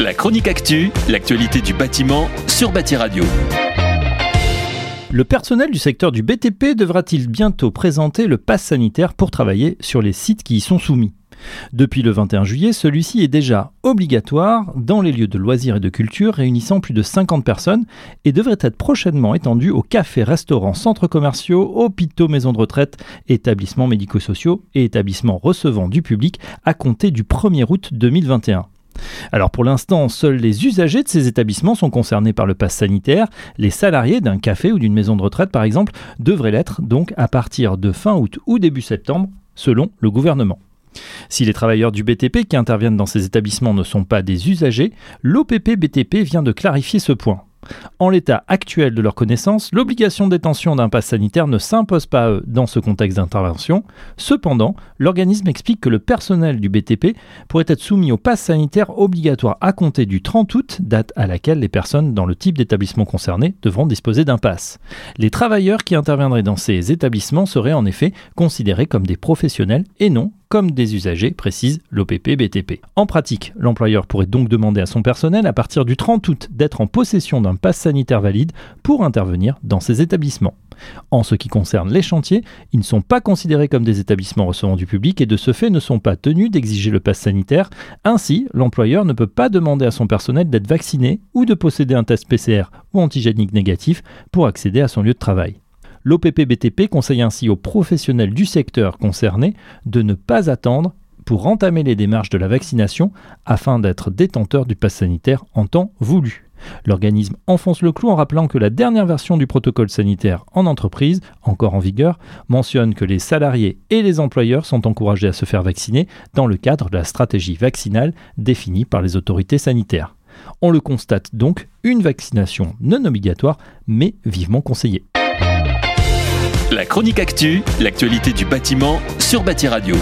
La chronique actu, l'actualité du bâtiment sur Bâti Radio. Le personnel du secteur du BTP devra-t-il bientôt présenter le pass sanitaire pour travailler sur les sites qui y sont soumis? Depuis le 21 juillet, celui-ci est déjà obligatoire dans les lieux de loisirs et de culture réunissant plus de 50 personnes et devrait être prochainement étendu aux cafés, restaurants, centres commerciaux, hôpitaux, maisons de retraite, établissements médico-sociaux et établissements recevant du public à compter du 1er août 2021. Alors pour l'instant, seuls les usagers de ces établissements sont concernés par le pass sanitaire. Les salariés d'un café ou d'une maison de retraite, par exemple, devraient l'être donc à partir de fin août ou début septembre, selon le gouvernement. Si les travailleurs du BTP qui interviennent dans ces établissements ne sont pas des usagers, l'OPP BTP vient de clarifier ce point. En l'état actuel de leur connaissance, l'obligation de détention d'un pass sanitaire ne s'impose pas à eux dans ce contexte d'intervention. Cependant, l'organisme explique que le personnel du BTP pourrait être soumis au pass sanitaire obligatoire à compter du 30 août, date à laquelle les personnes dans le type d'établissement concerné devront disposer d'un pass. Les travailleurs qui interviendraient dans ces établissements seraient en effet considérés comme des professionnels et non comme des usagers, précise l'OPP BTP. En pratique, l'employeur pourrait donc demander à son personnel à partir du 30 août d'être en possession d'un pass sanitaire valide pour intervenir dans ces établissements. En ce qui concerne les chantiers, ils ne sont pas considérés comme des établissements recevant du public et de ce fait ne sont pas tenus d'exiger le pass sanitaire. Ainsi, l'employeur ne peut pas demander à son personnel d'être vacciné ou de posséder un test PCR ou antigénique négatif pour accéder à son lieu de travail. L'OPP-BTP conseille ainsi aux professionnels du secteur concerné de ne pas attendre pour entamer les démarches de la vaccination afin d'être détenteur du pass sanitaire en temps voulu. L'organisme enfonce le clou en rappelant que la dernière version du protocole sanitaire en entreprise, encore en vigueur, mentionne que les salariés et les employeurs sont encouragés à se faire vacciner dans le cadre de la stratégie vaccinale définie par les autorités sanitaires. On le constate donc, une vaccination non obligatoire mais vivement conseillée. La chronique actu, l'actualité du bâtiment sur Bâti Radio.